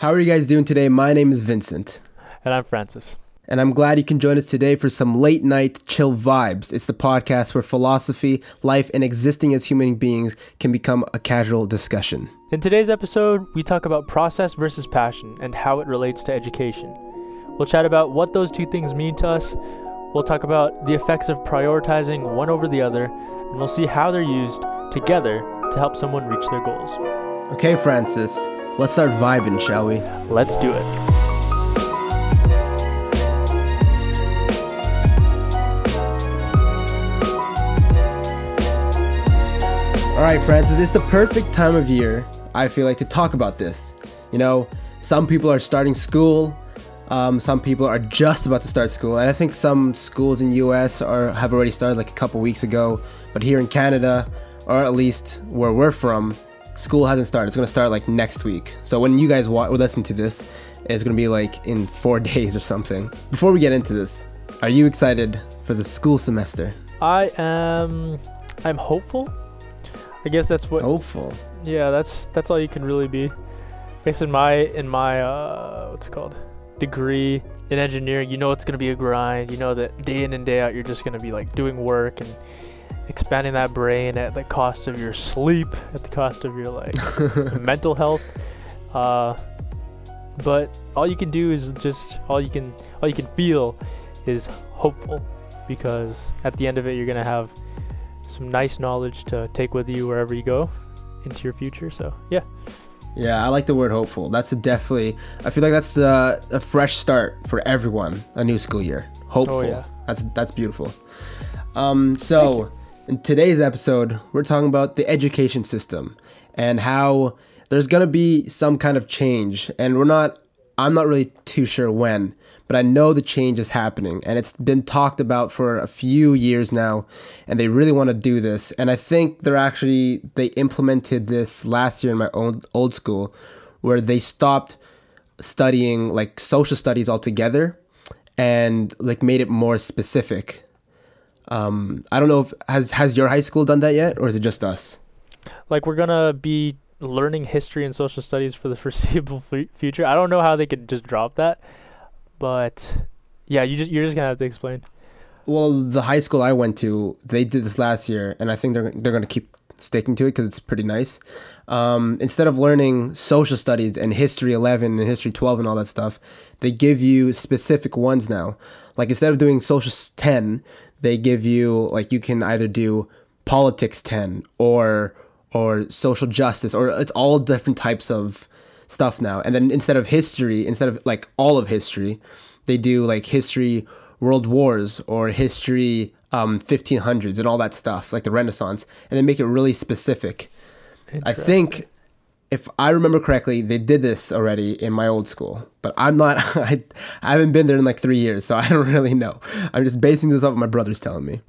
How are you guys doing today? My name is Vincent. And I'm Francis. And I'm glad you can join us today for some late night chill vibes. It's the podcast where philosophy, life, and existing as human beings can become a casual discussion. In today's episode, we talk about process versus passion and how it relates to education. We'll chat about what those two things mean to us. We'll talk about the effects of prioritizing one over the other, and we'll see how they're used together to help someone reach their goals. Okay, Francis, let's start vibing, shall we? Let's do it. All right, Francis, it's the perfect time of year, I feel like, to talk about this. You know, some people are starting school, um, some people are just about to start school, and I think some schools in US are have already started like a couple weeks ago. But here in Canada, or at least where we're from, school hasn't started. It's gonna start like next week. So when you guys wa- listen to this, it's gonna be like in four days or something. Before we get into this, are you excited for the school semester? I am I'm hopeful. I guess that's what Hopeful. Yeah, that's that's all you can really be. I guess in my in my uh what's it called degree in engineering, you know it's gonna be a grind. You know that day in and day out, you're just gonna be like doing work and expanding that brain at the cost of your sleep, at the cost of your like mental health. Uh, but all you can do is just all you can all you can feel is hopeful because at the end of it, you're gonna have some nice knowledge to take with you wherever you go into your future. So yeah. Yeah, I like the word hopeful. That's a definitely. I feel like that's a, a fresh start for everyone. A new school year. Hopeful. Oh, yeah. That's that's beautiful. Um, so in today's episode, we're talking about the education system and how there's gonna be some kind of change, and we're not. I'm not really too sure when, but I know the change is happening, and it's been talked about for a few years now, and they really want to do this. And I think they're actually they implemented this last year in my old old school, where they stopped studying like social studies altogether, and like made it more specific. Um, I don't know if has has your high school done that yet, or is it just us? Like we're gonna be learning history and social studies for the foreseeable fu- future. I don't know how they could just drop that, but yeah, you just you're just gonna have to explain. Well, the high school I went to, they did this last year, and I think they're they're gonna keep sticking to it because it's pretty nice. Um, instead of learning social studies and history 11 and history 12 and all that stuff, they give you specific ones now. Like instead of doing social s- 10, they give you like you can either do politics 10 or or social justice or it's all different types of stuff now. And then instead of history, instead of like all of history, they do like history world wars or history um 1500s and all that stuff, like the Renaissance, and they make it really specific. I think if I remember correctly, they did this already in my old school, but I'm not. I, I haven't been there in like three years, so I don't really know. I'm just basing this off what my brother's telling me.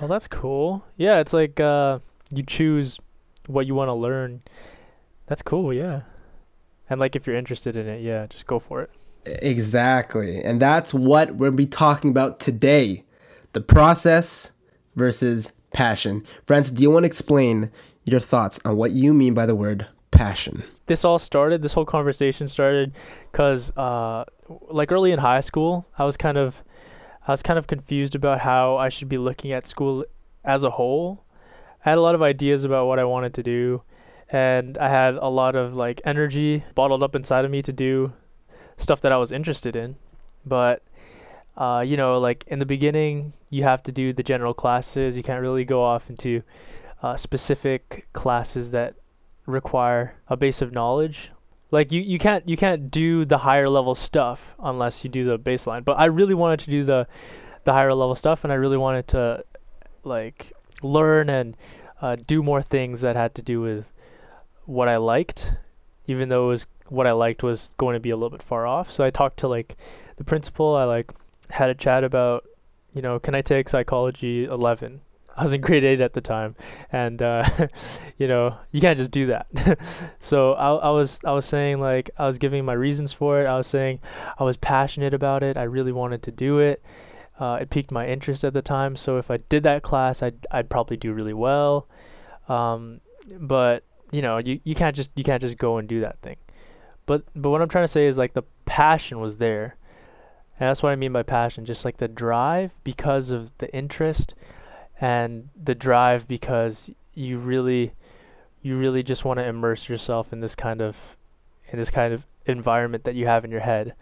Well, that's cool. Yeah, it's like uh, you choose what you want to learn. That's cool. Yeah, and like if you're interested in it, yeah, just go for it. Exactly, and that's what we'll be talking about today: the process versus passion. Francis, do you want to explain your thoughts on what you mean by the word passion? this all started this whole conversation started because uh like early in high school i was kind of i was kind of confused about how i should be looking at school as a whole. I had a lot of ideas about what i wanted to do and i had a lot of like energy bottled up inside of me to do stuff that i was interested in. But uh, you know like in the beginning you have to do the general classes. You can't really go off into uh, specific classes that require a base of knowledge. Like you, you can't you can't do the higher level stuff unless you do the baseline. But I really wanted to do the the higher level stuff, and I really wanted to like learn and uh, do more things that had to do with what I liked, even though it was what I liked was going to be a little bit far off. So I talked to like the principal. I like had a chat about, you know, can I take psychology 11? I was in grade eight at the time, and uh, you know you can't just do that. so I, I was I was saying like I was giving my reasons for it. I was saying I was passionate about it. I really wanted to do it. Uh, it piqued my interest at the time. So if I did that class, I'd I'd probably do really well. Um, but you know you, you can't just you can't just go and do that thing. but but what I'm trying to say is like the passion was there. And that's what I mean by passion, just like the drive because of the interest and the drive because you really you really just want to immerse yourself in this kind of in this kind of environment that you have in your head,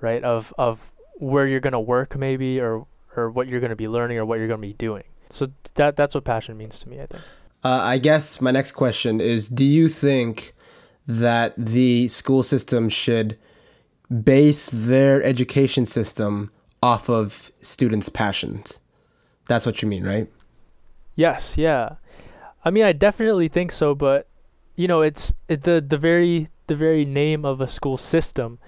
right? Of of where you're going to work maybe or or what you're going to be learning or what you're going to be doing. So that that's what passion means to me, I think. Uh, I guess my next question is do you think that the school system should base their education system off of students' passions? That's what you mean, right? Yes, yeah. I mean, I definitely think so, but you know, it's it, the the very the very name of a school system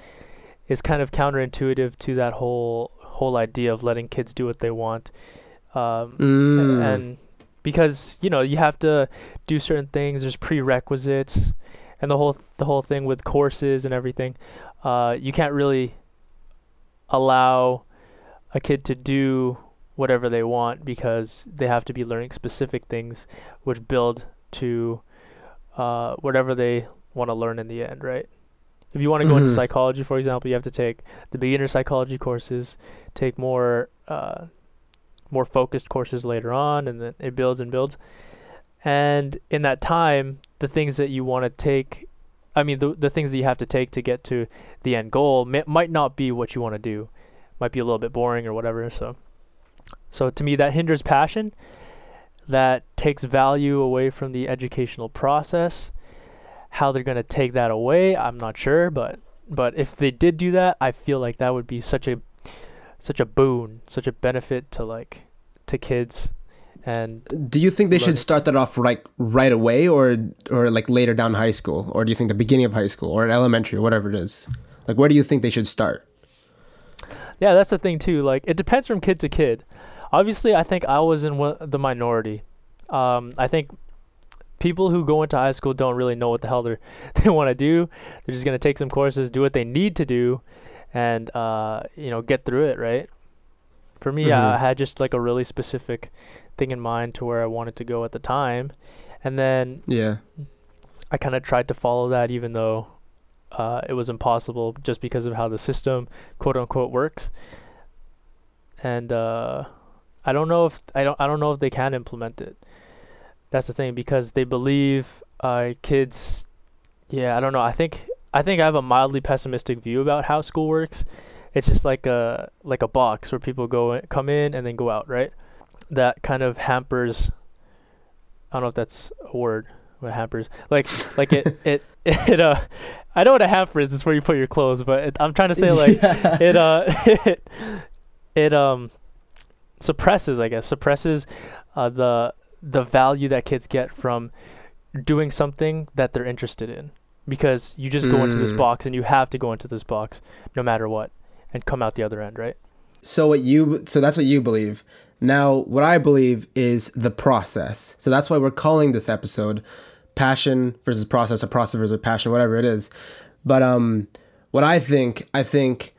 is kind of counterintuitive to that whole whole idea of letting kids do what they want. Um, Mm. and because you know you have to do certain things there's prerequisites and the whole the whole thing with courses and everything uh, you can't really allow a kid to do whatever they want because they have to be learning specific things which build to uh, whatever they want to learn in the end right? If you want to go into Mhm. psychology for example you have to take the beginner psychology courses take more uh, more focused courses later on and then it builds and builds. And in that time the things that you want to take i mean the, the things that you have to take to get to the end goal may, might not be what you want to do. Might be a little bit boring or whatever so so to me that hinders passion that takes value away from the educational process how they're going to take that away i'm not sure but but if they did do that i feel like that would be such a such a boon, such a benefit to like to kids and Do you think they Learning. should start that off like right away, or or like later down high school, or do you think the beginning of high school, or elementary, or whatever it is? Like, where do you think they should start? Yeah, that's the thing too. Like it depends from kid to kid. Obviously, I think I was in one, the minority. Um, I think people who go into high school don't really know what the hell they they want to do. They're just gonna take some courses, do what they need to do, and uh, you know get through it. Right. For me, I Mhm. had just like a really specific thing in mind to where I wanted to go at the time, and then Yeah. I kind of tried to follow that, even though uh, it was impossible, just because of how the system, quote unquote, works. And uh, I don't know if I don't I don't know if they can implement it. That's the thing because they believe uh, kids. Yeah, I don't know. I think I think I have a mildly pessimistic view about how school works. It's just like a like a box where people go in, come in and then go out, right? That kind of hampers. I don't know if that's a word. What hampers? Like like it it it uh. I know what a hamper is. It's where you put your clothes, but it, I'm trying to say like Yeah. it uh it, it um suppresses I guess suppresses uh, the the value that kids get from doing something that they're interested in because you just go into this Mm. box and you have to go into this box no matter what and come out the other end right So what you so that's what you believe. Now what I believe is the process. So that's why we're calling this episode passion versus process or process versus passion, whatever it is. But um what I think, I think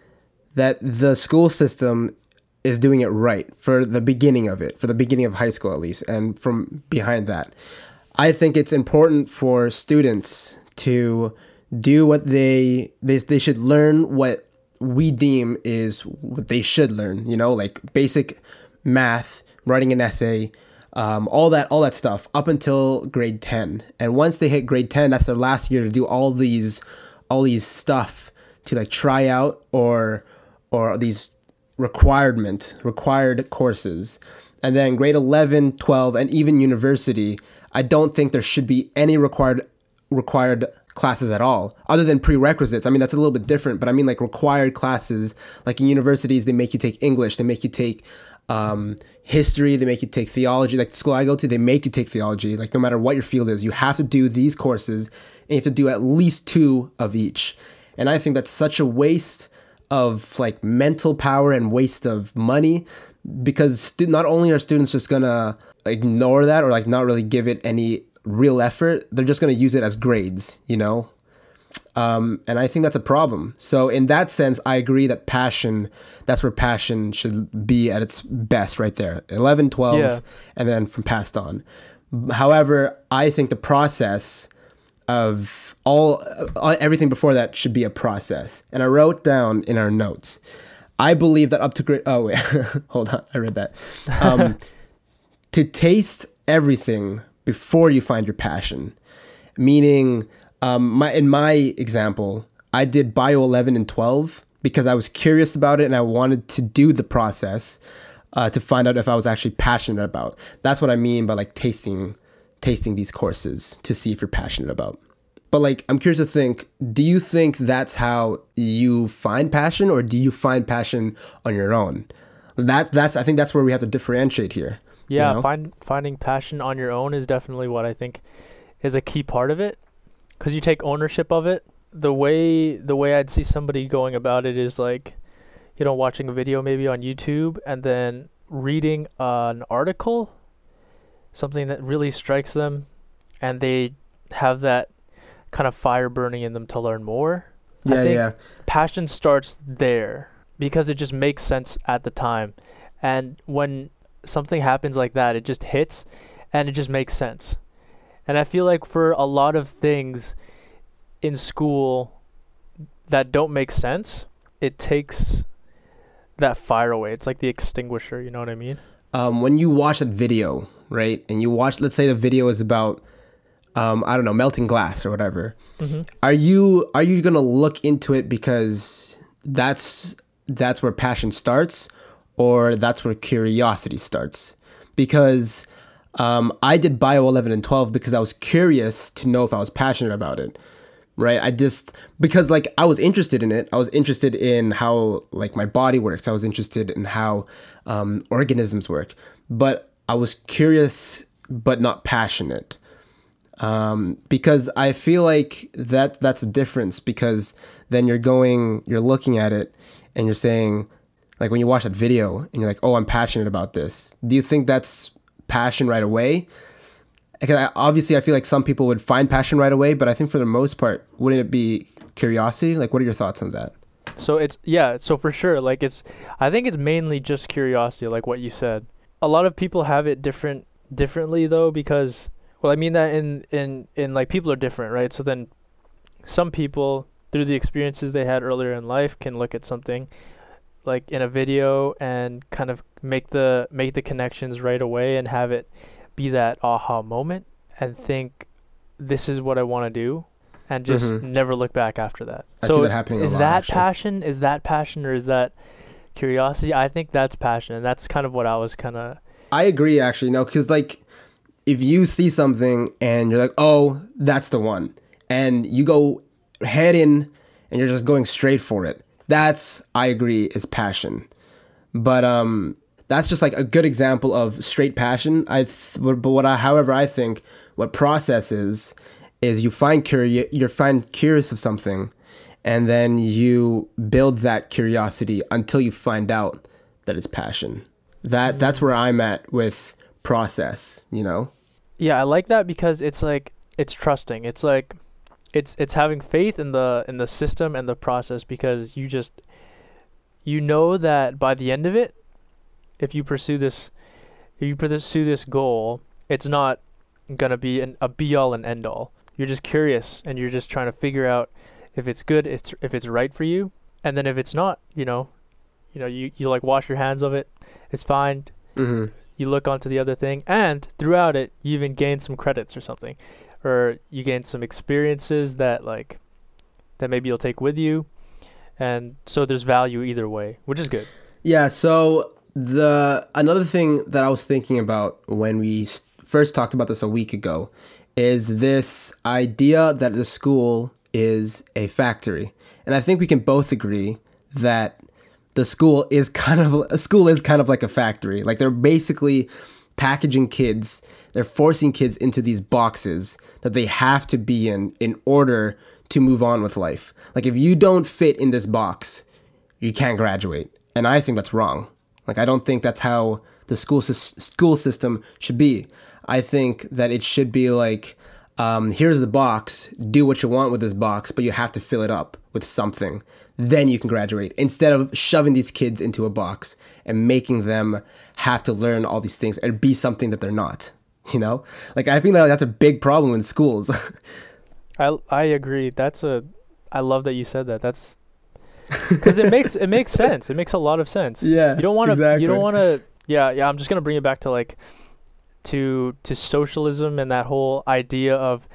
that the school system is doing it right for the beginning of it, for the beginning of high school at least, and from behind that. I think it's important for students to do what they they, they should learn what we deem is what they should learn, you know, like basic math, writing an essay, um, all that all that stuff up until grade 10. And once they hit grade 10, that's their last year to do all these all these stuff to like try out or or these requirement required courses and then grade 11 12 and even university i don't think there should be any required required classes at all other than prerequisites i mean that's a little bit different but i mean like required classes like in universities they make you take english they make you take um, history they make you take theology like the school i go to they make you take theology. Like no matter what your field is you have to do these courses and you have to do at least two of each. And i think that's such a waste of like mental power and waste of money because stu- not only are students just gonna ignore that or like not really give it any real effort they're just gonna use it as grades you know um, and i think that's a problem so in that sense i agree that passion that's where passion should be at its best right there 11 12 Yeah. and then from past on however i think the process of all uh, everything before that should be a process. And I wrote down in our notes. I believe that up to grade. Oh wait, hold on. I read that. Um, to taste everything before you find your passion, meaning, um, my in my example, I did bio eleven and twelve because I was curious about it and I wanted to do the process uh, to find out if I was actually passionate about. That's what I mean by like tasting tasting these courses to see if you're passionate about. But like I'm curious to think, do you think that's how you find passion or do you find passion on your own? That that's I think that's where we have to differentiate here. Yeah, you know? find finding passion on your own is definitely what I think is a key part of it cuz you take ownership of it. The way the way I'd see somebody going about it is like you know watching a video maybe on YouTube and then reading an article something that really strikes them and they have that kind of fire burning in them to learn more. I Yeah, yeah. passion starts there because it just makes sense at the time. And when something happens like that, it just hits and it just makes sense. And I feel like for a lot of things in school that don't make sense, it takes that fire away. It's like the extinguisher, you know what I mean? um, when you watch that video, right, and you watch, let's say the video is about, um, I don't know, melting glass or whatever. Mm-hmm. Are you are you gonna look into it because that's that's where passion starts, or that's where curiosity starts? Because um, I did bio eleven and twelve because I was curious to know if I was passionate about it right? I just because like i was interested in it. I was interested in how like my body works. I was interested in how um, organisms work. But i was curious but not passionate. Um, because i feel like that that's a difference because then you're going you're looking at it and you're saying like when you watch that video and you're like oh i'm passionate about this. Do you think that's passion right away because obviously I feel like some people would find passion right away, but I think for the most part, wouldn't it be curiosity? Like, what are your thoughts on that? So it's yeah, so for sure, like it's I think it's mainly just curiosity, like what you said. A lot of people have it different differently though because well, I mean that in in in like people are different, right? So then some people through the experiences they had earlier in life can look at something like in a video and kind of make the make the connections right away and have it be that aha moment and think this is what I want to do and just Mhm. never look back after that. I so see that happening a is lot, that actually. passion? Is that passion or is that curiosity? I think that's passion and that's kind of what I was kind of I agree, actually. No, because like, if you see something and you're like, oh, that's the one, and you go head in and you're just going straight for it, that's I agree is passion. But um, that's just like a good example of straight passion. I th- but what I, however, I think what process is is you find curious, you find curious of something, and then you build that curiosity until you find out that it's passion. That that's where I'm at with process. You know. Yeah, I like that because it's like it's trusting. It's like it's it's having faith in the in the system and the process because you just you know that by the end of it if you pursue this if you pursue this goal, it's not going to be an, a be all and end all. You're just curious and you're just trying to figure out if it's good, it's if it's right for you, and then if it's not, you know, you know, you you like wash your hands of it. It's fine. hmm you look onto the other thing and throughout it you even gain some credits or something or you gain some experiences that like that maybe you'll take with you and so there's value either way which is good Yeah. So the another thing that I was thinking about when we first talked about this a week ago is this idea that the school is a factory, and I think we can both agree that the school is kind of a school is kind of like a factory. Like they're basically packaging kids. They're forcing kids into these boxes that they have to be in in order to move on with life. Like if you don't fit in this box, you can't graduate. And I think that's wrong. Like I don't think that's how the school school system should be. I think that it should be like um, here's the box, do what you want with this box, but you have to fill it up with something. Then you can graduate. Instead of shoving these kids into a box and making them have to learn all these things and be something that they're not. You know? Like I think that that's a big problem in schools. I I agree. That's a I love that you said that. That's because it makes it makes sense. It makes a lot of sense. Yeah. You don't want to. exactly. You don't want to. Yeah, yeah. I'm just gonna bring it back to like to to socialism and that whole idea of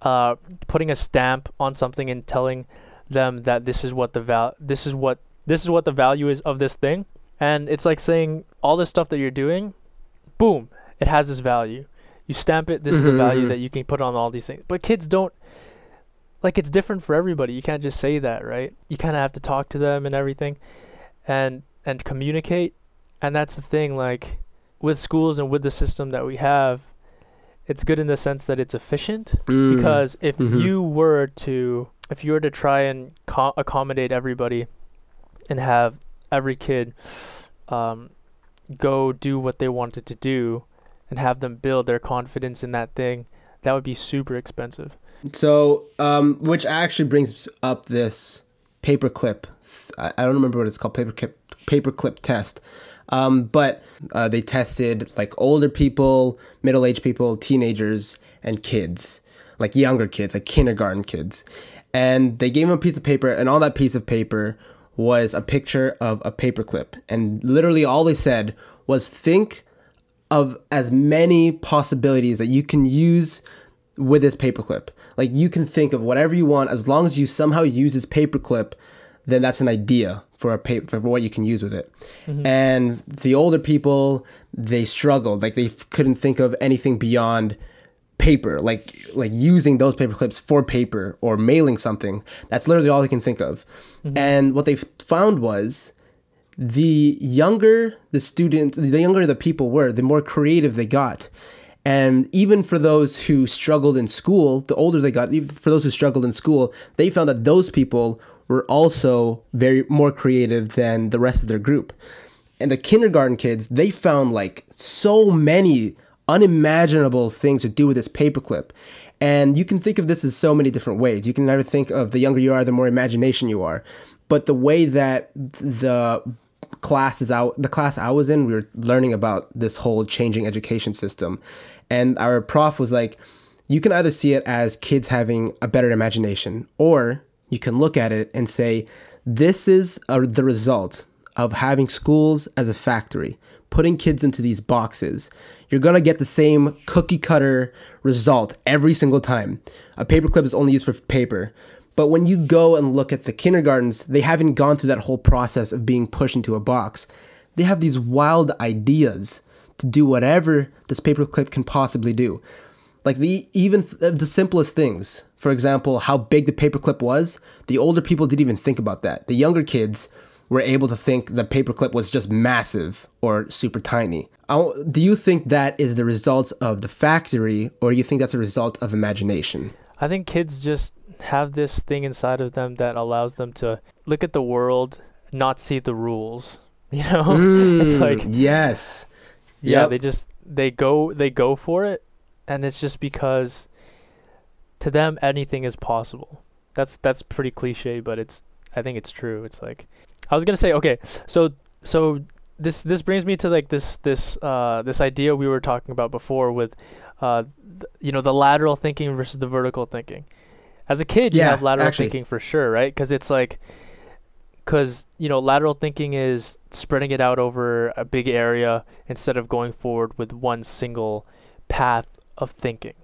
uh, putting a stamp on something and telling them that this is what the val this is what this is what the value is of this thing. And it's like saying all this stuff that you're doing, boom, it has this value. You stamp it. This is the Mhm, value mhm. that you can put on all these things. But kids don't. Like it's different for everybody. You can't just say that, right? You kind of have to talk to them and everything, and and communicate. And that's the thing. Like with schools and with the system that we have, it's good in the sense that it's efficient. Mm. Because if Mhm. you were to if you were to try and co- accommodate everybody, and have every kid um, go do what they wanted to do, and have them build their confidence in that thing, that would be super expensive. So, um, which actually brings up this paperclip. I, don't remember what it's called, paperclip paperclip test. Um, but uh, they tested like older people, middle aged people, teenagers, and kids, like younger kids, like kindergarten kids. And they gave them a piece of paper, and on that piece of paper was a picture of a paperclip. And literally all they said was think of as many possibilities that you can use with this paperclip. Like you can think of whatever you want as long as you somehow use this paperclip, then that's an idea for a paper for what you can use with it. Mm-hmm. And the older people, they struggled. Like they f- couldn't think of anything beyond paper, like like using those paper clips for paper or mailing something. That's literally all they can think of. Mm-hmm. And what they found was the younger the students, the younger the people were, the more creative they got. And even for those who struggled in school, the older they got, even for those who struggled in school, they found that those people were also very more creative than the rest of their group. And the kindergarten kids, they found like so many unimaginable things to do with this paperclip. And you can think of this as so many different ways. You can either think of the younger you are, the more imagination you are. But the way that the class is out the class I was in, we were learning about this whole changing education system. And our prof was like, you can either see it as kids having a better imagination, or you can look at it and say, this is a, the result of having schools as a factory, putting kids into these boxes. You're gonna get the same cookie cutter result every single time. A paperclip is only used for paper. But when you go and look at the kindergartens, they haven't gone through that whole process of being pushed into a box. They have these wild ideas to do whatever this paperclip can possibly do. Like the even th- the simplest things. For example, how big the paperclip was. The older people didn't even think about that. The younger kids were able to think the paperclip was just massive or super tiny. Do you think that is the result of the factory, or do you think that's a result of imagination? I think kids just have this thing inside of them that allows them to look at the world, not see the rules. You know, it's Mm, like yes, yeah, Yep. they just they go they go for it, and it's just because to them anything is possible. That's that's pretty cliche, but it's I think it's true. It's like I was gonna say okay, so so this this brings me to like this this uh this idea we were talking about before with uh th- you know the lateral thinking versus the vertical thinking. As a kid, you have lateral actually. thinking for sure, right? Because it's like because you know lateral thinking is spreading it out over a big area instead of going forward with one single path of thinking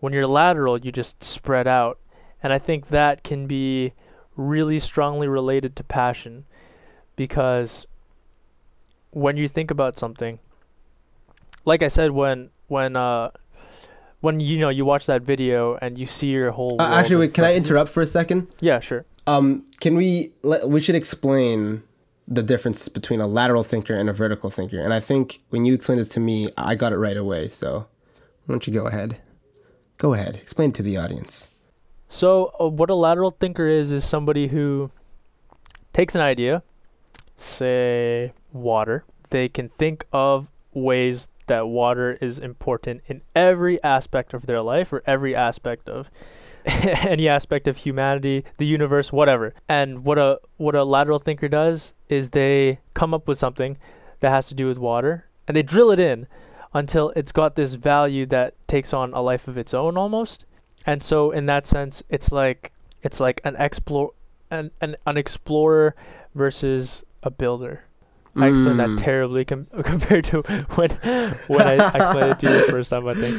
when you're lateral you just spread out and i think that can be really strongly related to passion because when you think about something like i said when when uh when you know you watch that video and you see your whole Uh, actually, wait. Can I front of you- interrupt for a second? yeah sure Um, can we? Let, we should explain the difference between a lateral thinker and a vertical thinker. And I think when you explained this to me, I got it right away. So, why don't you go ahead? Go ahead. Explain it to the audience. So, uh, what a lateral thinker is is somebody who takes an idea, say water. They can think of ways that water is important in every aspect of their life or every aspect of any aspect of humanity, the universe, whatever. And what a what a lateral thinker does is they come up with something that has to do with water and they drill it in until it's got this value that takes on a life of its own almost and so in that sense, it's like it's like an explore an an, an explorer versus a builder. I explained that Mm. terribly com- compared to when when I explained it to you the first time. I think.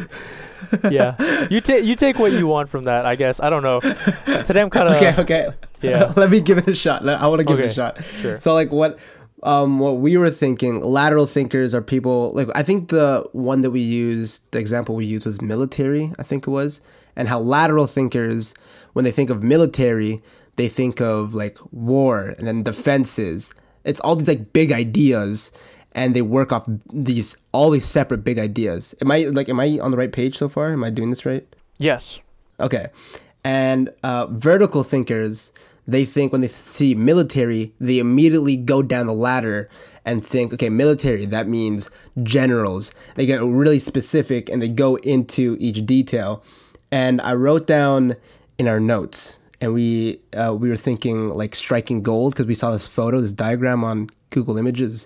Yeah, you take you take what you want from that. I guess I don't know. Today I'm kind of okay, okay. yeah. Let me give it a shot. I want to give it a shot. Sure. So like what um what we were thinking, lateral thinkers are people like I think the one that we used, the example we used was military, I think it was. And how lateral thinkers when they think of military, they think of like war and then defenses. It's all these like big ideas and they work off these all these separate big ideas. Am I like am I on the right page so far? Am I doing this right? Yes. Okay. And uh, vertical thinkers, they think when they see military, they immediately go down the ladder and think, okay, military, that means generals. They get really specific and they go into each detail. And I wrote down in our notes, and we uh, we were thinking like striking gold because we saw this photo, this diagram on Google Images,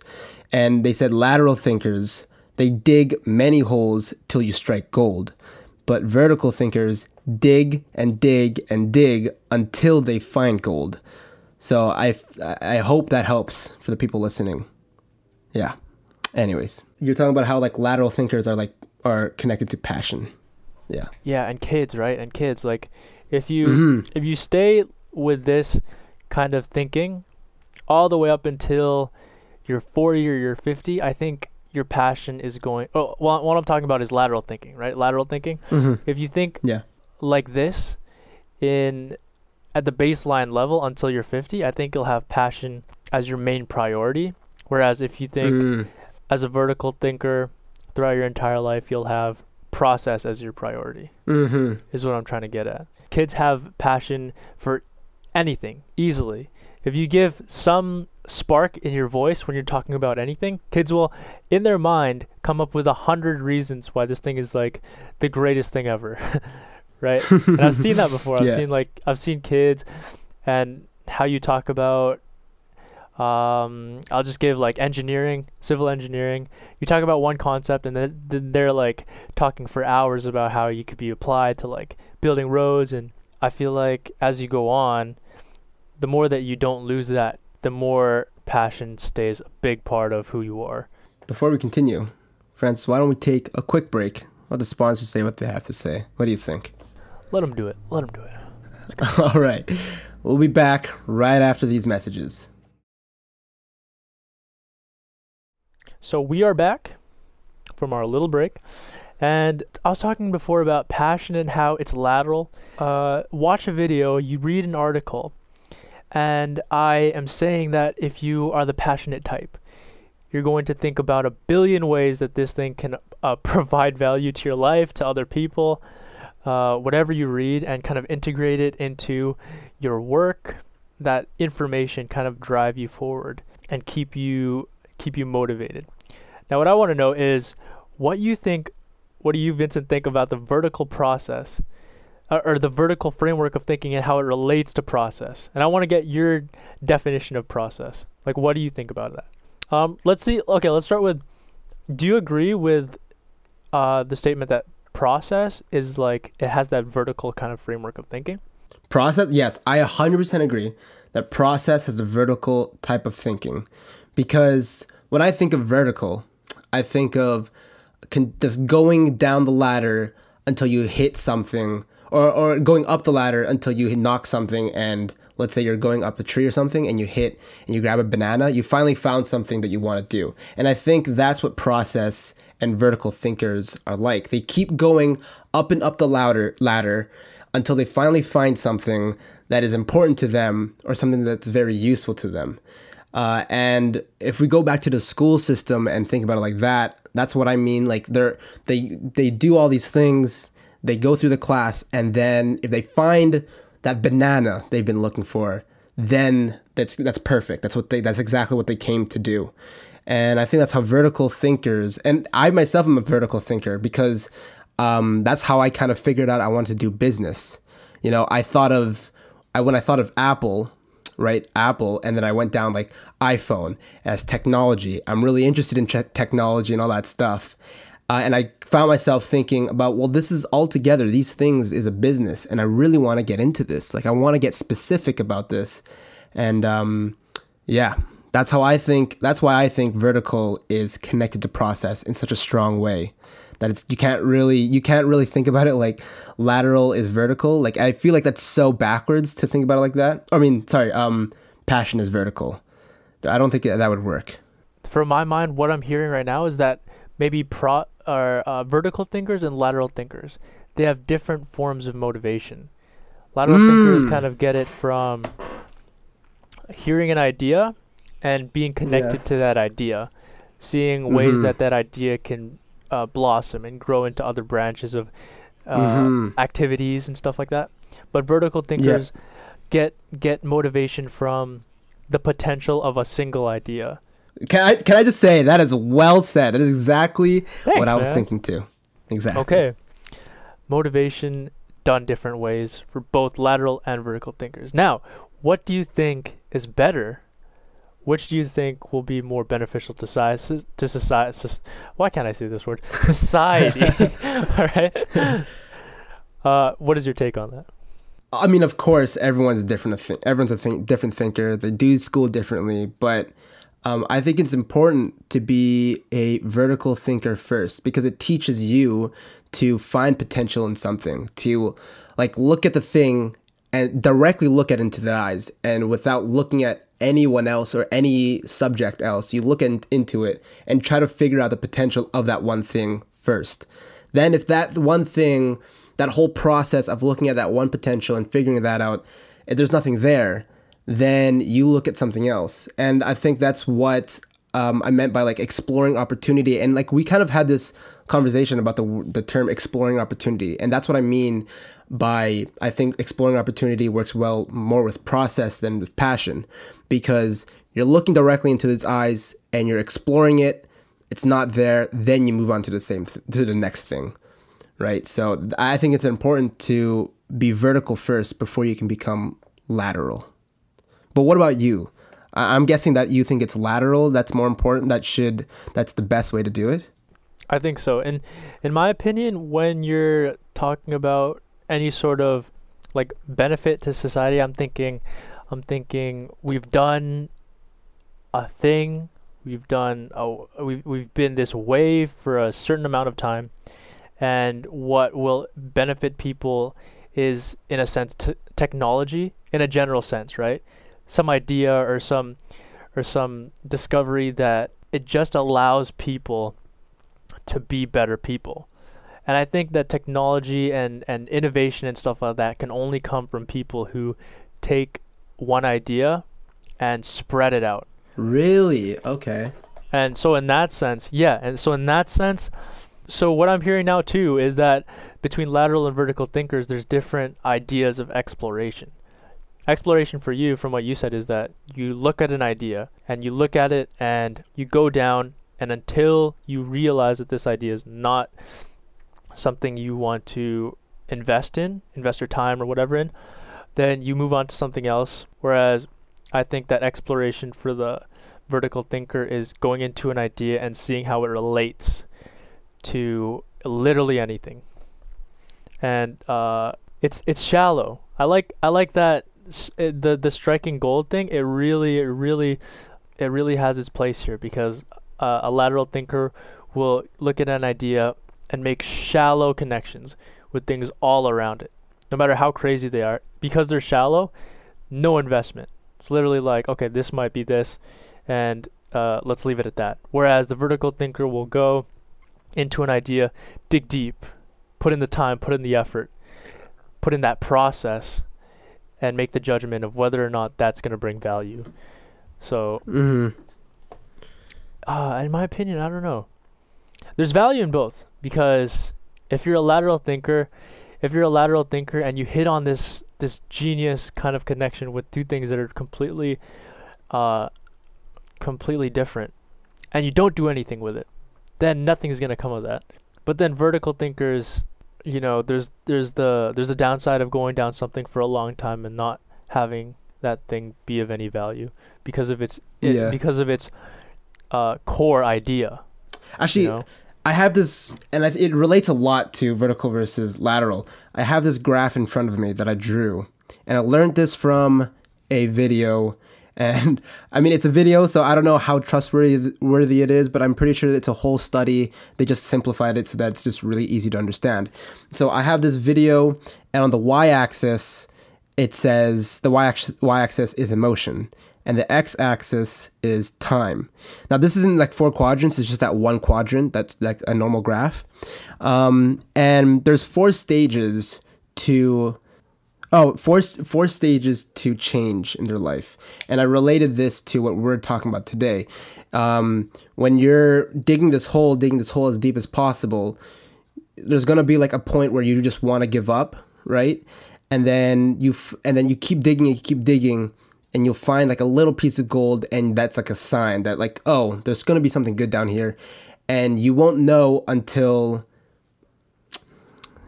and they said lateral thinkers they dig many holes till you strike gold but vertical thinkers dig and dig and dig until they find gold. So I, I hope that helps for the people listening. Yeah. Anyways, you're talking about how like lateral thinkers are like are connected to passion. Yeah. Yeah, and kids, right? And kids, like, if you Mhm. if you stay with this kind of thinking all the way up until you're 40 or you're 50, I think your passion is going. Oh, well, what I'm talking about is lateral thinking, right? Lateral thinking. Mhm. If you think Yeah. like this in at the baseline level until you're 50, I think you'll have passion as your main priority. Whereas if you think Mm. as a vertical thinker throughout your entire life, you'll have process as your priority Mhm. is what I'm trying to get at. Kids have passion for anything easily. If you give some spark in your voice when you're talking about anything, kids will, in their mind, come up with a hundred reasons why this thing is like the greatest thing ever, right? and I've seen that before. I've seen like I've seen kids, and how you talk about. Um, I'll just give like engineering, civil engineering. You talk about one concept, and then, then they're like talking for hours about how you could be applied to like building roads and I feel like as you go on the more that you don't lose that the more passion stays a big part of who you are. Before we continue, Francis, why don't we take a quick break? Let the sponsors say what they have to say. What do you think? Let them do it. Let them do it. All right. We'll be back right after these messages. So we are back from our little break. And I was talking before about passion and how it's lateral. Uh, watch a video, you read an article, and I am saying that if you are the passionate type, you're going to think about a billion ways that this thing can uh, provide value to your life, to other people, uh, whatever you read, and kind of integrate it into your work. That information kind of drive you forward and keep you keep you motivated. Now, what I want to know is what you think. What do you, Vincent, think about the vertical process, uh, or the vertical framework of thinking and how it relates to process? And I want to get your definition of process. Like, what do you think about that? Um, let's see. Okay, let's start with. Do you agree with uh, the statement that process is like it has that vertical kind of framework of thinking? Process, yes, I 100% agree that process has a vertical type of thinking. Because when I think of vertical, I think of con- just going down the ladder until you hit something, or, or going up the ladder until you knock something. And let's say you're going up a tree or something and you hit and you grab a banana, you finally found something that you want to do. And I think that's what process and vertical thinkers are like. They keep going up and up the ladder, ladder until they finally find something that is important to them or something that's very useful to them. Uh, and if we go back to the school system and think about it like that, that's what I mean. Like they're they they do all these things, they go through the class, and then if they find that banana they've been looking for, then that's that's perfect. That's what they that's exactly what they came to do. And I think that's how vertical thinkers and I myself am a vertical thinker because um, that's how I kind of figured out I wanted to do business. You know, I thought of I when I thought of Apple, right? Apple, and then I went down like iPhone as technology. I'm really interested in te- technology and all that stuff. Uh, and I found myself thinking about, well, this is all together. These things is a business, and I really want to get into this. Like, I want to get specific about this, and um, yeah, that's how I think. That's why I think vertical is connected to process in such a strong way that it's you can't really you can't really think about it like lateral is vertical. Like I feel like that's so backwards to think about it like that. I mean, sorry, um, passion is vertical. I don't think that, that would work. For my mind, what I'm hearing right now is that maybe pro or uh, vertical thinkers and lateral thinkers they have different forms of motivation. Lateral mm. thinkers kind of get it from hearing an idea and being connected yeah. to that idea, seeing mm-hmm. ways that that idea can uh, blossom and grow into other branches of uh, mm-hmm. activities and stuff like that. But vertical thinkers yeah. get get motivation from the potential of a single idea. Can I can I just say that is well said. That is exactly Thanks, what I was thinking too. Exactly. Okay. Motivation done different ways for both lateral and vertical thinkers. Now, what do you think is better which do you think will be more beneficial to society? To society? Why can't I say this word? Society. All right. Uh, what is your take on that? I mean, of course, everyone's different. Everyone's a th- different thinker. They do school differently, but um, I think it's important to be a vertical thinker first because it teaches you to find potential in something, to like look at the thing and directly look at it into the eyes, and without looking at anyone else or any subject else. You look in, into it and try to figure out the potential of that one thing first. Then, if that one thing, that whole process of looking at that one potential and figuring that out, if there's nothing there, then you look at something else. And I think that's what um, I meant by like exploring opportunity. And like we kind of had this conversation about the the term exploring opportunity, and that's what I mean by I think exploring opportunity works well more with process than with passion because you're looking directly into its eyes and you're exploring it. It's not there, then you move on to the same th- to the next thing, right? So I think it's important to be vertical first before you can become lateral. But what about you? I'm guessing that you think it's lateral that's more important. That should that's the best way to do it. I think so. And in my opinion, when you're talking about any sort of like benefit to society, I'm thinking I'm thinking we've done a thing. We've done a, we've we've been this way for a certain amount of time, and what will benefit people is, in a sense, t- technology in a general sense, right? Some idea or some or some discovery that it just allows people to be better people. And I think that technology and, and innovation and stuff like that can only come from people who take one idea and spread it out. Really? Okay. And so in that sense, yeah, and so in that sense, so what I'm hearing now too is that between lateral and vertical thinkers, there's different ideas of exploration. Exploration for you, from what you said, is that you look at an idea and you look at it and you go down, and until you realize that this idea is not something you want to invest in, invest your time or whatever in, then you move on to something else. Whereas I think that exploration for the vertical thinker is going into an idea and seeing how it relates to literally anything. And uh, it's it's shallow. I like I like that eh, the the striking gold thing. It really it really it really has its place here because uh, a lateral thinker will look at an idea and make shallow connections with things all around it no matter how crazy they are, because they're shallow, no investment. It's literally like, okay, this might be this, and uh, let's leave it at that. Whereas the vertical thinker will go into an idea, dig deep, put in the time, put in the effort, put in that process, and make the judgment of whether or not that's going to bring value. So, mm-hmm. uh, in my opinion, I don't know. There's value in both because if you're a lateral thinker, if you're a lateral thinker and you hit on this this genius kind of connection with two things that are completely uh completely different. And you don't do anything with it. Then nothing's going to come of that. But then vertical thinkers you know there's there's the there's the downside of going down something for a long time and not having that thing be of any value because of its it, because of its uh, core idea actually you know? I have this, and it relates a lot to vertical versus lateral. I have this graph in front of me that I drew, and I learned this from a video. And I mean, it's a video, so I don't know how trustworthy worthy it is, but I'm pretty sure it's a whole study. They just simplified it so that it's just really easy to understand. So I have this video, and on the y axis, it says the y axis is emotion, and the x axis is time. Now, this isn't like four quadrants, it's just that one quadrant that's like a normal graph. Um, and there's four stages to Oh, four four stages to change in their life, and I related this to what we're talking about today. Um, when you're digging this hole, digging this hole as deep as possible, there's gonna be like a point where you just want to give up, right? And then you f- and then you keep digging and you keep digging, and you'll find like a little piece of gold, and that's like a sign that like oh, there's gonna be something good down here, and you won't know until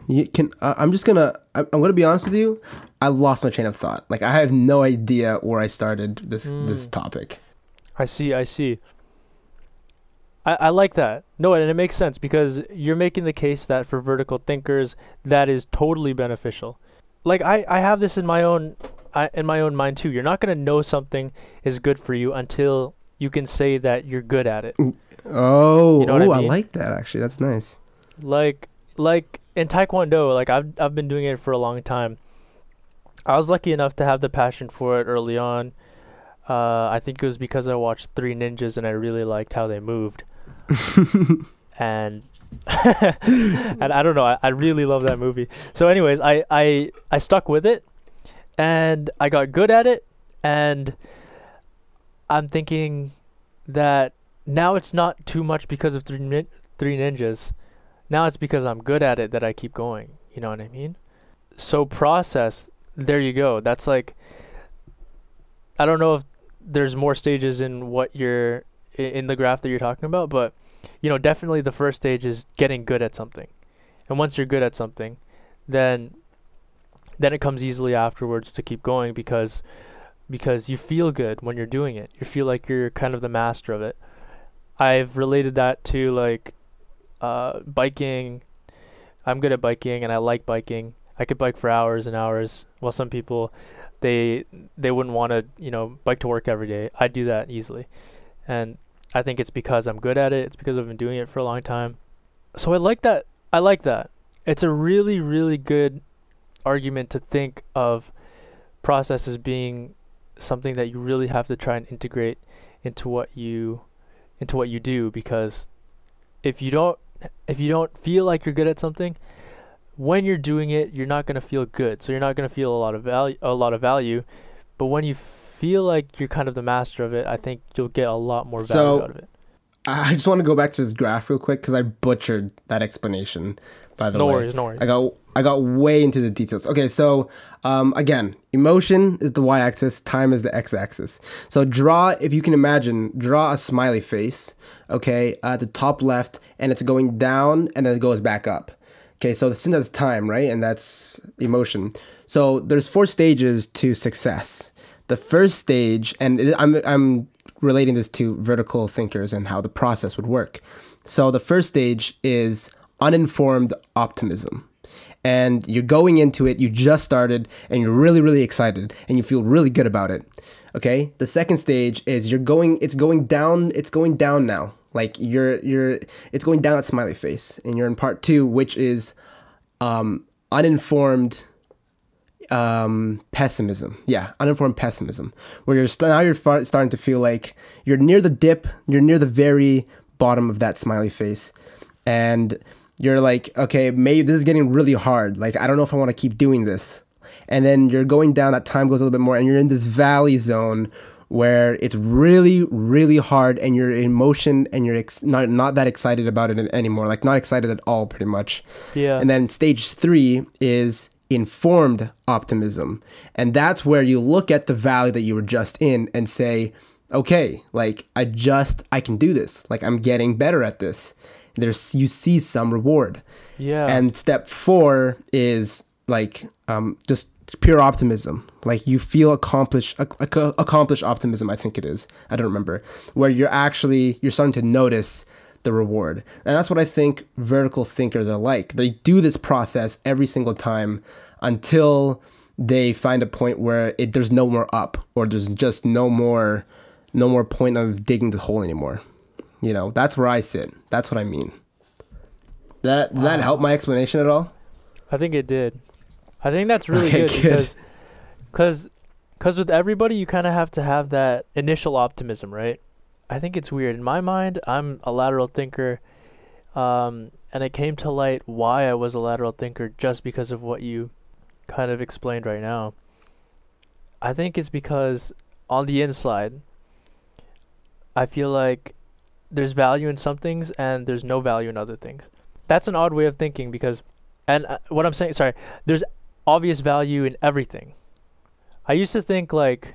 you can. Uh, I'm just gonna. I'm, I'm gonna be honest with you. I lost my train of thought. Like I have no idea where I started this Mm. this topic. I see, I see. I, I like that. No, and it makes sense because you're making the case that for vertical thinkers that is totally beneficial. Like I, I have this in my own I, in my own mind too. You're not gonna know something is good for you until you can say that you're good at it. Oh, You know what I ooh, I like that actually. That's nice. like like in taekwondo like I've I've been doing it for a long time. I was lucky enough to have the passion for it early on. Uh, I think it was because I watched Three Ninjas and I really liked how they moved. and and I don't know, I, I really love that movie. So anyways, I, I I stuck with it and I got good at it and I'm thinking that now it's not too much because of Three, nin- three Ninjas now it's because I'm good at it that I keep going. You know what I mean? So process, there you go. That's like I don't know if there's more stages in what you're in the graph that you're talking about, but you know, definitely the first stage is getting good at something. And once you're good at something, then then it comes easily afterwards to keep going because because you feel good when you're doing it. You feel like you're kind of the master of it. I've related that to like uh, biking. I'm good at biking and I like biking. I could bike for hours and hours. While some people, they they wouldn't want to, you know, bike to work every day. I do that easily, and I think it's because I'm good at it. It's because I've been doing it for a long time. So I like that. I like that. It's a really really good argument to think of process as being something that you really have to try and integrate into what you into what you do because if you don't if you don't feel like you're good at something when you're doing it you're not going to feel good so you're not going to feel a lot of value a lot of value but when you feel like you're kind of the master of it i think you'll get a lot more value So- out of it I just want to go back to this graph real quick because I butchered that explanation. By the way. no way, worries no worries I got I got way into the details. Okay, so um, again, emotion is the y-axis, time is the x-axis. So draw, if you can imagine, draw a smiley face. Okay, at the top left, and it's going down, and then it goes back up. Okay, so since that's time, right, and that's emotion. So there's four stages to success. The first stage, and I'm I'm relating this to vertical thinkers and how the process would work. So the first stage is uninformed optimism. And you're going into it, you just started and you're really really excited and you feel really good about it. Okay? The second stage is you're going it's going down, it's going down now. Like you're you're it's going down at smiley face and you're in part 2 which is um uninformed um pessimism yeah uninformed pessimism where you're st- now you're far- starting to feel like you're near the dip you're near the very bottom of that smiley face and you're like okay maybe this is getting really hard like i don't know if i want to keep doing this and then you're going down that time goes a little bit more and you're in this valley zone where it's really really hard and you're in motion and you're ex- not not that excited about it anymore like not excited at all pretty much yeah and then stage three is informed optimism. And that's where you look at the valley that you were just in and say, okay, like I just, I can do this. Like I'm getting better at this. There's, you see some reward. yeah And step four is like um, just pure optimism. Like you feel accomplished, ac- ac- accomplished optimism. I think it is. I don't remember where you're actually you're starting to notice the reward. And that's what I think vertical thinkers are like. They do this process every single time until they find a point where it there's no more up or there's just no more no more point of digging the hole anymore. You know, that's where I sit. That's what I mean. That did that help my explanation at all? I think it did. I think that's really Okay, good, good. because cause, cause with everybody you kind of have to have that initial optimism, right? I think it's weird. In my mind, I'm a lateral thinker, um, and it came to light why I was a lateral thinker just because of what you kind of explained right now. I think it's because on the inside, I feel like there's value in some things and there's no value in other things. That's an odd way of thinking because, and uh, what I'm saying, sorry, there's obvious value in everything. I used to think like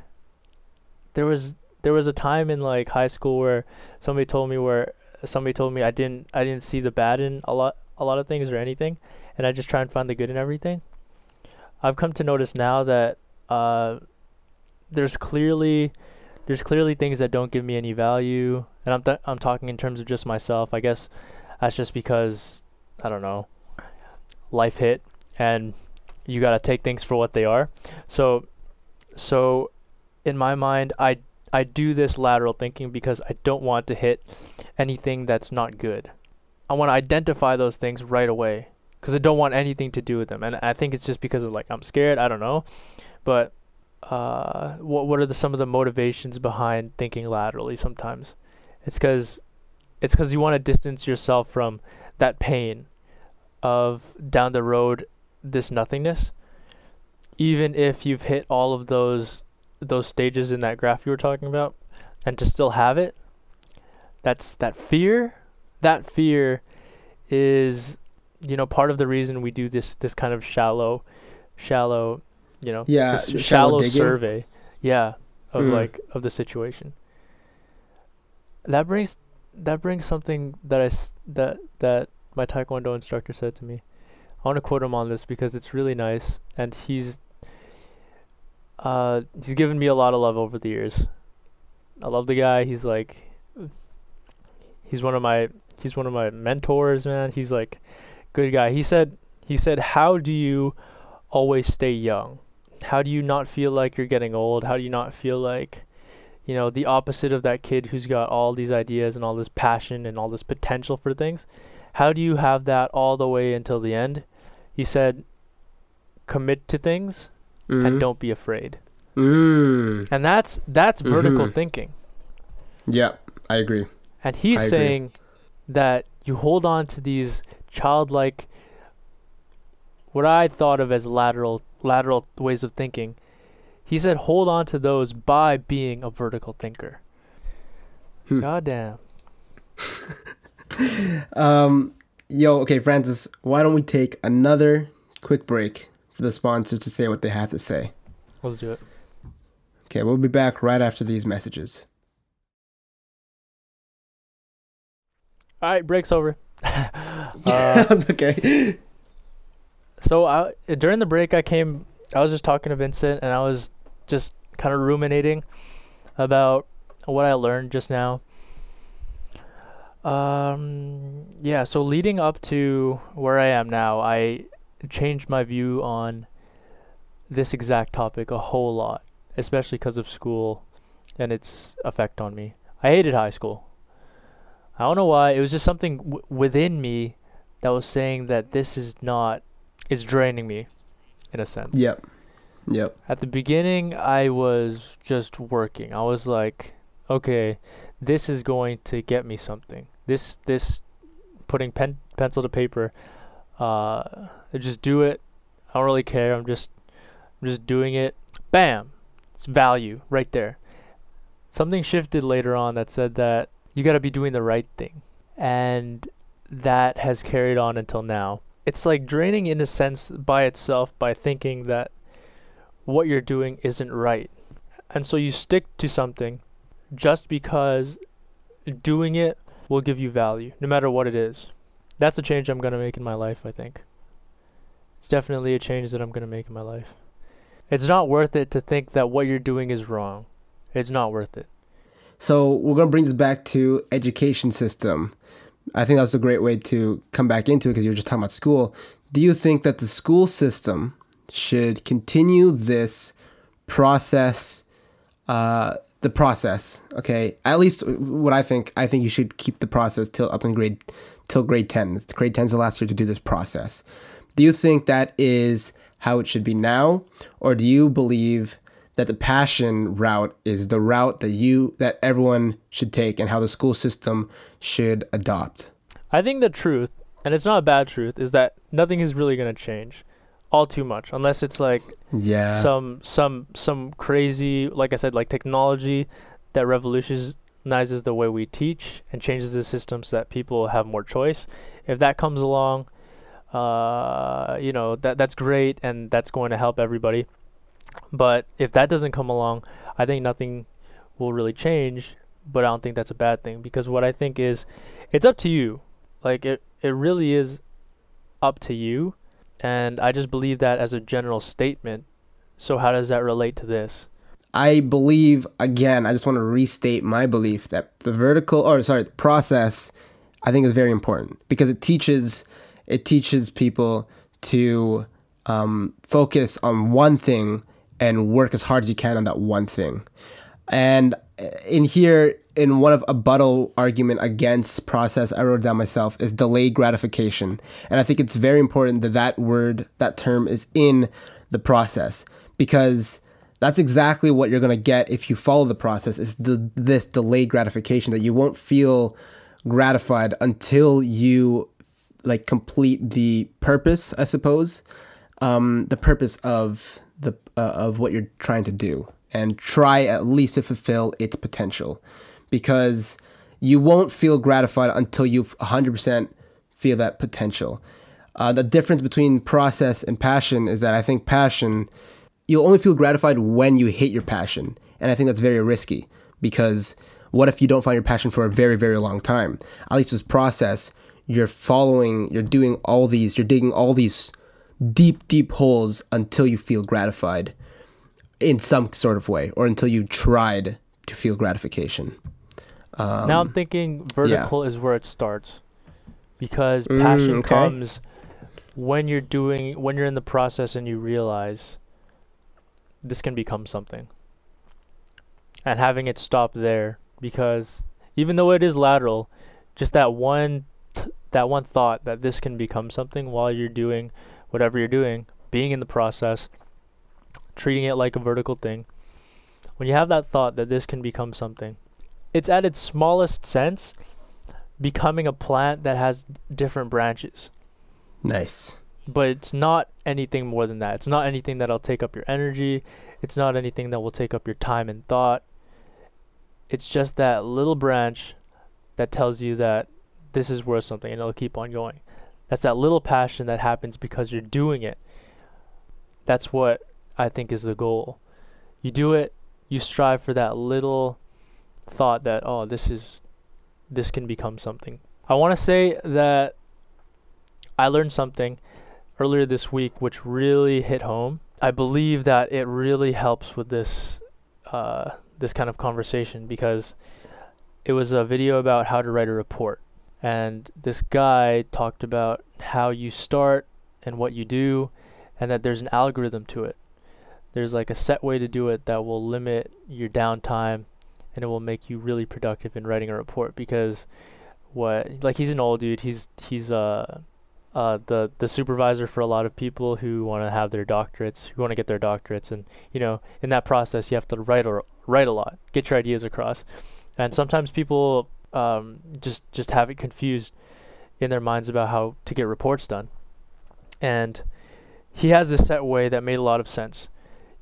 there was there was a time in like high school where somebody told me where somebody told me I didn't I didn't see the bad in a lot a lot of things or anything, and I just try and find the good in everything. I've come to notice now that uh, there's clearly there's clearly things that don't give me any value, and I'm th- I'm talking in terms of just myself. I guess that's just because I don't know, life hit, and you gotta take things for what they are. So, so in my mind, I I do this lateral thinking because I don't want to hit anything that's not good. I want to identify those things right away because I don't want anything to do with them. And I think it's just because of like I'm scared. I don't know, but uh, what what are the some of the motivations behind thinking laterally? Sometimes it's because it's because you want to distance yourself from that pain of down the road this nothingness. Even if you've hit all of those those stages in that graph you were talking about, and to still have it, that's that fear. That fear is, you know, part of the reason we do this this kind of shallow, shallow, you know, Yeah, shallow shallow survey, yeah, of Mm. like of the situation. That brings that brings something that I that that my taekwondo instructor said to me. I want to quote him on this because it's really nice, and he's uh he's given me a lot of love over the years. I love the guy. He's like he's one of my he's one of my mentors, man. He's like good guy. He said he said how do you always stay young? How do you not feel like you're getting old? How do you not feel like you know the opposite of that kid who's got all these ideas and all this passion and all this potential for things? How do you have that all the way until the end? He said commit to things Mhm. and don't be afraid. Mm. And that's that's vertical Mhm. thinking. Yeah, I agree. And he's I agree. saying that you hold on to these childlike what I thought of as lateral lateral ways of thinking. He said hold on to those by being a vertical thinker. Hmm. God damn. Um, yo, okay, Francis, why don't we take another quick break for the sponsors to say what they have to say? Let's do it. Okay, we'll be back right after these messages. All right, break's over. uh, okay. So I during the break I came I was just talking to Vincent and I was just kind of ruminating about what I learned just now. Um yeah, so leading up to where I am now, I changed my view on this exact topic a whole lot, especially because of school and its effect on me. I hated high school. I don't know why. It was just something w- within me that was saying that this is not is draining me in a sense. Yep. Yep. At the beginning, I was just working. I was like, okay, this is going to get me something. This this putting pen pencil to paper, uh, I just do it. I don't really care. I'm just I'm just doing it. Bam, it's value right there. Something shifted later on that said that you got to be doing the right thing, and that has carried on until now it's like draining in a sense by itself by thinking that what you're doing isn't right. And so you stick to something just because doing it will give you value, no matter what it is. That's a change I'm going to make in my life, I think. It's definitely a change that I'm going to make in my life. It's not worth it to think that what you're doing is wrong. It's not worth it. So we're gonna bring this back to education system I think that's a great way to come back into it because you were just talking about school. Do you think that the school system should continue this process? Uh, the process, okay. At least what I think, I think you should keep the process till up in grade, till grade ten. Grade ten is the last year to do this process. Do you think that is how it should be now, or do you believe that the passion route is the route that you that everyone should take and how the school system should adopt. I think the truth, and it's not a bad truth, is that nothing is really going to change all too much unless it's like yeah some some some crazy like I said like technology that revolutionizes the way we teach and changes the system so that people have more choice. If that comes along, uh, you know that that's great and that's going to help everybody. But if that doesn't come along, I think nothing will really change. But I don't think that's a bad thing because what I think is, it's up to you. Like it, it really is up to you. And I just believe that as a general statement. So how does that relate to this? I believe again. I just want to restate my belief that the vertical, or sorry, the process, I think is very important because it teaches, it teaches people to um, focus on one thing and work as hard as you can on that one thing. And in here, in one of a buttle argument against process, I wrote down myself is delayed gratification, and I think it's very important that that word, that term, is in the process because that's exactly what you're gonna get if you follow the process. Is the this delayed gratification that you won't feel gratified until you like complete the purpose, I suppose, um, the purpose of the uh, of what you're trying to do and try at least to fulfill its potential because you won't feel gratified until you 100% feel that potential. Uh, the difference between process and passion is that I think passion, you'll only feel gratified when you hit your passion. And I think that's very risky because what if you don't find your passion for a very, very long time? At least with process, you're following, you're doing all these, you're digging all these deep, deep holes until you feel gratified in some sort of way or until you tried to feel gratification. Um, now I'm thinking vertical yeah. is where it starts because mm, passion okay. comes when you're doing when you're in the process and you realize this can become something and having it stop there because even though it is lateral just that one t- that one thought that this can become something while you're doing whatever you're doing, being in the process, treating it like a vertical thing, when you have that thought that this can become something, it's at its smallest sense becoming a plant that has different branches. Nice. But it's not anything more than that. It's not anything that'll take up your energy. It's not anything that will take up your time and thought. It's just that little branch that tells you that this is worth something and it'll keep on going. That's that little passion that happens because you're doing it. That's what I think is the goal. You do it, you strive for that little thought that oh, this is this can become something. I want to say that I learned something earlier this week which really hit home. I believe that it really helps with this uh, this kind of conversation because it was a video about how to write a report and this guy talked about how you start and what you do and that there's an algorithm to it. There's like a set way to do it that will limit your downtime and it will make you really productive in writing a report because what like he's an old dude. He's he's uh uh the the supervisor for a lot of people who want to have their doctorates who want to get their doctorates. And you know in that process you have to write or write a lot get your ideas across. And sometimes people um, just just have it confused in their minds about how to get reports done. And he has this set way that made a lot of sense.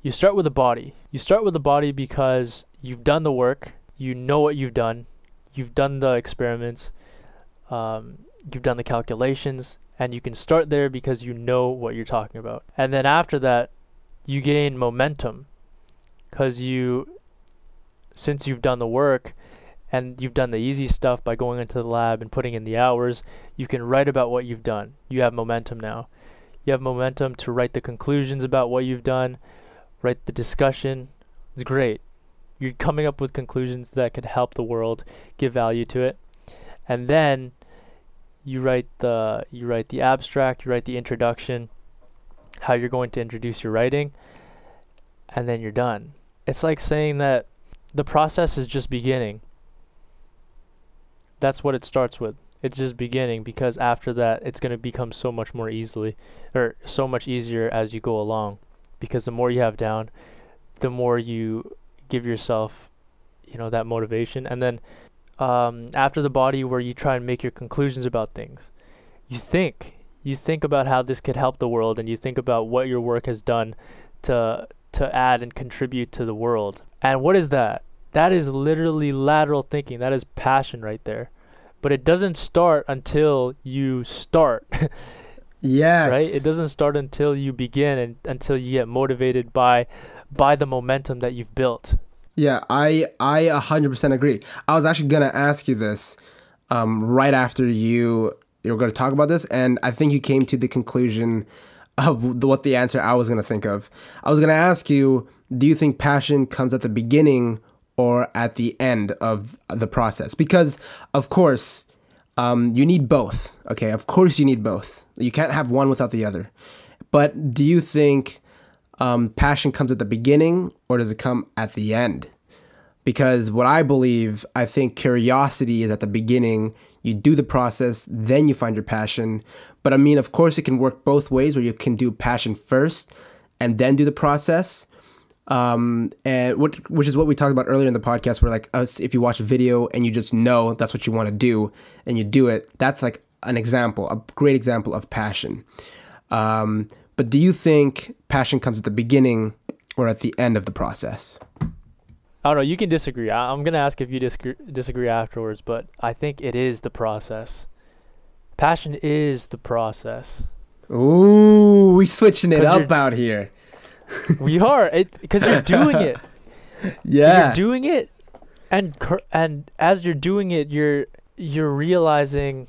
You start with the body. You start with the body because you've done the work, you know what you've done, you've done the experiments, um, you've done the calculations, and you can start there because you know what you're talking about. And then after that, you gain momentum because you, since you've done the work, and you've done the easy stuff by going into the lab and putting in the hours, you can write about what you've done. You have momentum now. You have momentum to write the conclusions about what you've done, write the discussion. It's great. You're coming up with conclusions that could help the world, give value to it. And then you write the you write the abstract, you write the introduction, how you're going to introduce your writing, and then you're done. It's like saying that the process is just beginning. That's what it starts with. It's just beginning because after that it's going to become so much more easily or so much easier as you go along. Because the more you have down, the more you give yourself you know that motivation. And then um, after the body where you try and make your conclusions about things you think you think about how this could help the world and you think about what your work has done to to add and contribute to the world. And what is that that is literally lateral thinking. That is passion right there. But it doesn't start until you start yes. right? It doesn't start until you begin and until you get motivated by by the momentum that you've built. Yeah, I I 100% agree. I was actually going to ask you this um, right after you you were going to talk about this and I think you came to the conclusion of the, what the answer I was going to think of. I was going to ask you, do you think passion comes at the beginning or at the end of the process? Because of course, um, you need both. Okay, of course you need both. You can't have one without the other. But do you think um, passion comes at the beginning or does it come at the end? Because what I believe, I think curiosity is at the beginning. You do the process, then you find your passion. But I mean, of course, it can work both ways where you can do passion first and then do the process. Um, and what, which is what we talked about earlier in the podcast, where like us, if you watch a video and you just know that's what you want to do and you do it, that's like an example, a great example of passion. Um, but do you think passion comes at the beginning or at the end of the process? I don't know. You can disagree. I, am gonna ask if you disagree, disagree afterwards, but I think it is the process. Passion is the process. Ooh, we switching it up out here. We are because you're doing it. Yeah, you're doing it, and and as you're doing it, you're you're realizing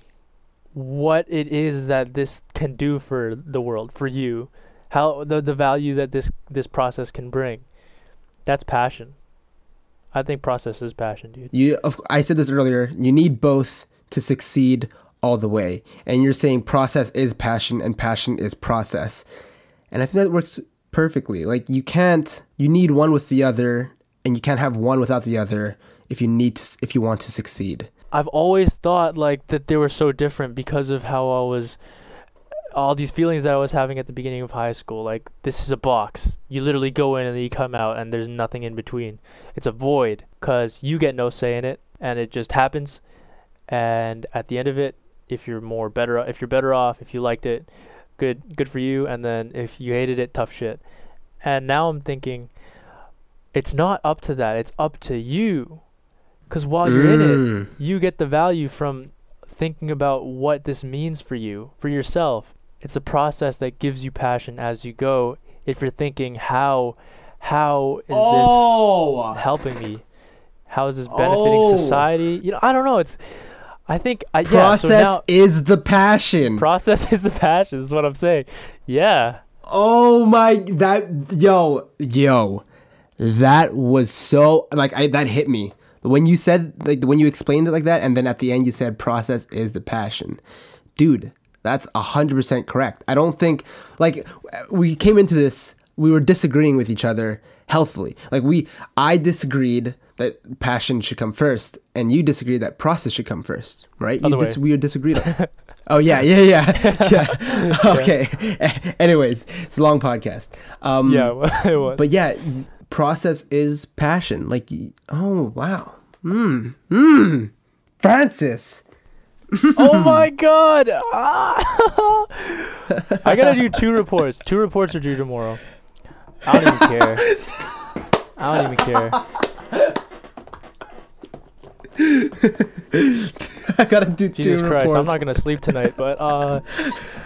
what it is that this can do for the world, for you, how the the value that this this process can bring. That's passion. I think process is passion, dude. You, I said this earlier. You need both to succeed all the way, and you're saying process is passion and passion is process, and I think that works perfectly. Like you can't, you need one with the other, and you can't have one without the other if you need to, if you want to succeed. I've always thought like that they were so different because of how I was all these feelings that I was having at the beginning of high school. Like this is a box. You literally go in and then you come out and there's nothing in between. It's a void cuz you get no say in it and it just happens. And at the end of it, if you're more better if you're better off, if you liked it, good good for you and then if you hated it, tough shit. And now I'm thinking it's not up to that. It's up to you because while you're in it, mm. you get the value from thinking about what this means for you, for yourself. It's a process that gives you passion as you go. If you're thinking, how, how is oh. this helping me? How is this benefiting oh. society? You know, I don't know. It's, I think, I, process yeah, so now, is the passion. Process is the passion. Is what I'm saying. Yeah. Oh my, that yo yo, that was so like I that hit me when you said like when you explained it like that, and then at the end you said process is the passion, dude. That's hundred percent correct. I don't think like we came into this. We were disagreeing with each other healthily. Like we, I disagreed that passion should come first, and you disagree that process should come first, right? You dis- we disagreed on. oh yeah, yeah, yeah, yeah. okay. Anyways, it's a long podcast. Um, yeah, it was. But yeah, process is passion. Like, oh wow, hmm, hmm, Francis. oh my god! Ah. I gotta do two reports. Two reports are due tomorrow. I don't even care. I don't even care. I gotta do Jesus two Christ! reports. I'm not gonna sleep tonight, but uh,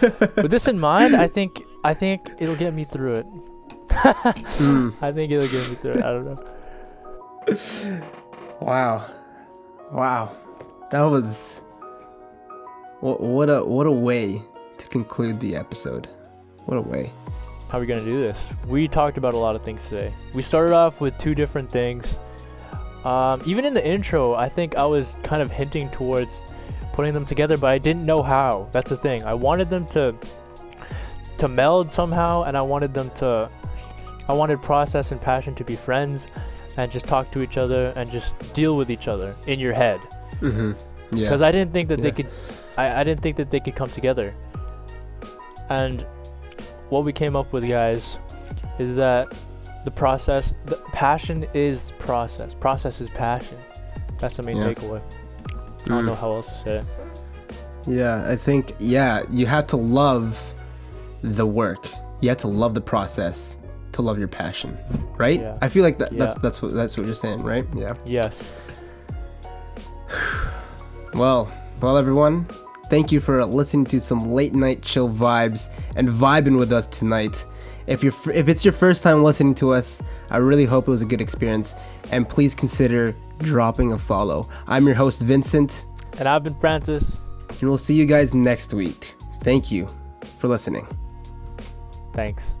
with this in mind, I think I think it'll get me through it mm. I think it'll get me through it. I don't know. Wow, wow, that was what, what a what a way to conclude the episode. What a way. How are we gonna do this? We talked about a lot of things today. We started off with two different things. Um, even in the intro, I think I was kind of hinting towards putting them together, but I didn't know how. That's the thing. I wanted them to to meld somehow, and I wanted them to. I wanted process and passion to be friends, and just talk to each other and just deal with each other in your head. Mm-hmm. Yeah. Because I didn't think that they could. I, I didn't think that they could come together. And what we came up with, guys, is that the process, the passion is process. Process is passion. That's the main Yeah. takeaway. I don't Mm. know how else to say it. Yeah, I think yeah, you have to love the work. You have to love the process to love your passion, right? Yeah. I feel like that, that's that's what that's what you're saying, right? Yeah. Yes. Well, well, everyone, thank you for listening to some late night chill vibes and vibing with us tonight. If you're if it's your first time listening to us, I really hope it was a good experience, and please consider dropping a follow. I'm your host Vincent, And I've been Francis. and we'll see you guys next week. Thank you for listening. Thanks.